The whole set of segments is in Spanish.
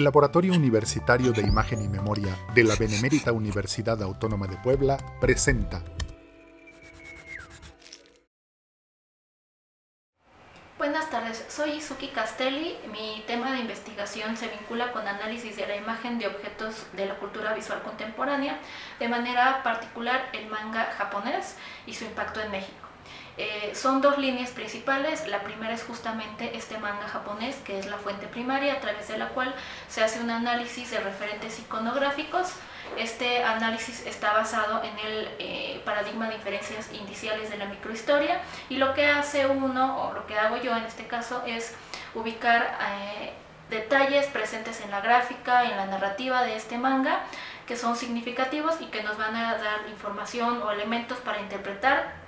El Laboratorio Universitario de Imagen y Memoria de la Benemérita Universidad Autónoma de Puebla presenta Buenas tardes, soy Izuki Castelli. Mi tema de investigación se vincula con análisis de la imagen de objetos de la cultura visual contemporánea, de manera particular el manga japonés y su impacto en México. Eh, son dos líneas principales. La primera es justamente este manga japonés, que es la fuente primaria a través de la cual se hace un análisis de referentes iconográficos. Este análisis está basado en el eh, paradigma de inferencias indiciales de la microhistoria y lo que hace uno, o lo que hago yo en este caso, es ubicar eh, detalles presentes en la gráfica, en la narrativa de este manga, que son significativos y que nos van a dar información o elementos para interpretar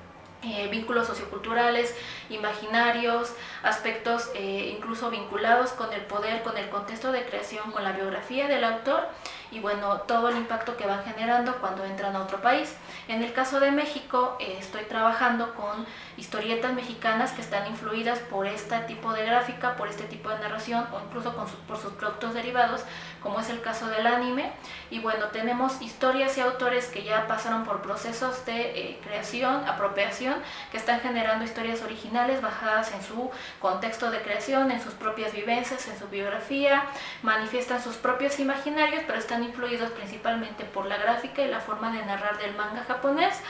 eh, vínculos socioculturales, imaginarios, aspectos eh, incluso vinculados con el poder, con el contexto de creación, con la biografía del autor y bueno, todo el impacto que van generando cuando entran a otro país. En el caso de México, eh, estoy trabajando con historietas mexicanas que están influidas por este tipo de gráfica, por este tipo de narración o incluso por sus productos derivados, como es el caso del anime. Y bueno, tenemos historias y autores que ya pasaron por procesos de eh, creación, apropiación, que están generando historias originales basadas en su contexto de creación, en sus propias vivencias, en su biografía, manifiestan sus propios imaginarios, pero están influidos principalmente por la gráfica y la forma de narrar del manga japonés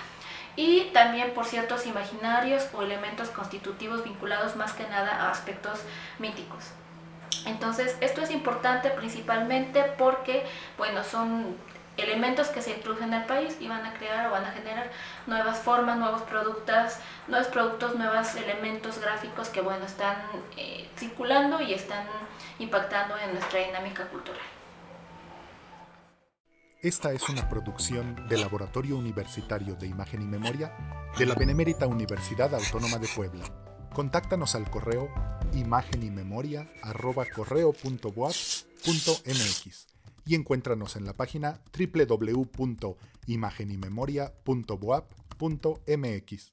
y también por ciertos imaginarios o elementos constitutivos vinculados más que nada a aspectos míticos. Entonces, esto es importante principalmente porque, bueno, son elementos que se introducen al país y van a crear o van a generar nuevas formas, nuevos productos, nuevos productos, nuevos elementos gráficos que, bueno, están eh, circulando y están impactando en nuestra dinámica cultural. Esta es una producción del Laboratorio Universitario de Imagen y Memoria de la Benemérita Universidad Autónoma de Puebla. Contáctanos al correo imagenymemoria.correo.boap.mx y encuéntranos en la página www.imagenymemoria.boap.mx.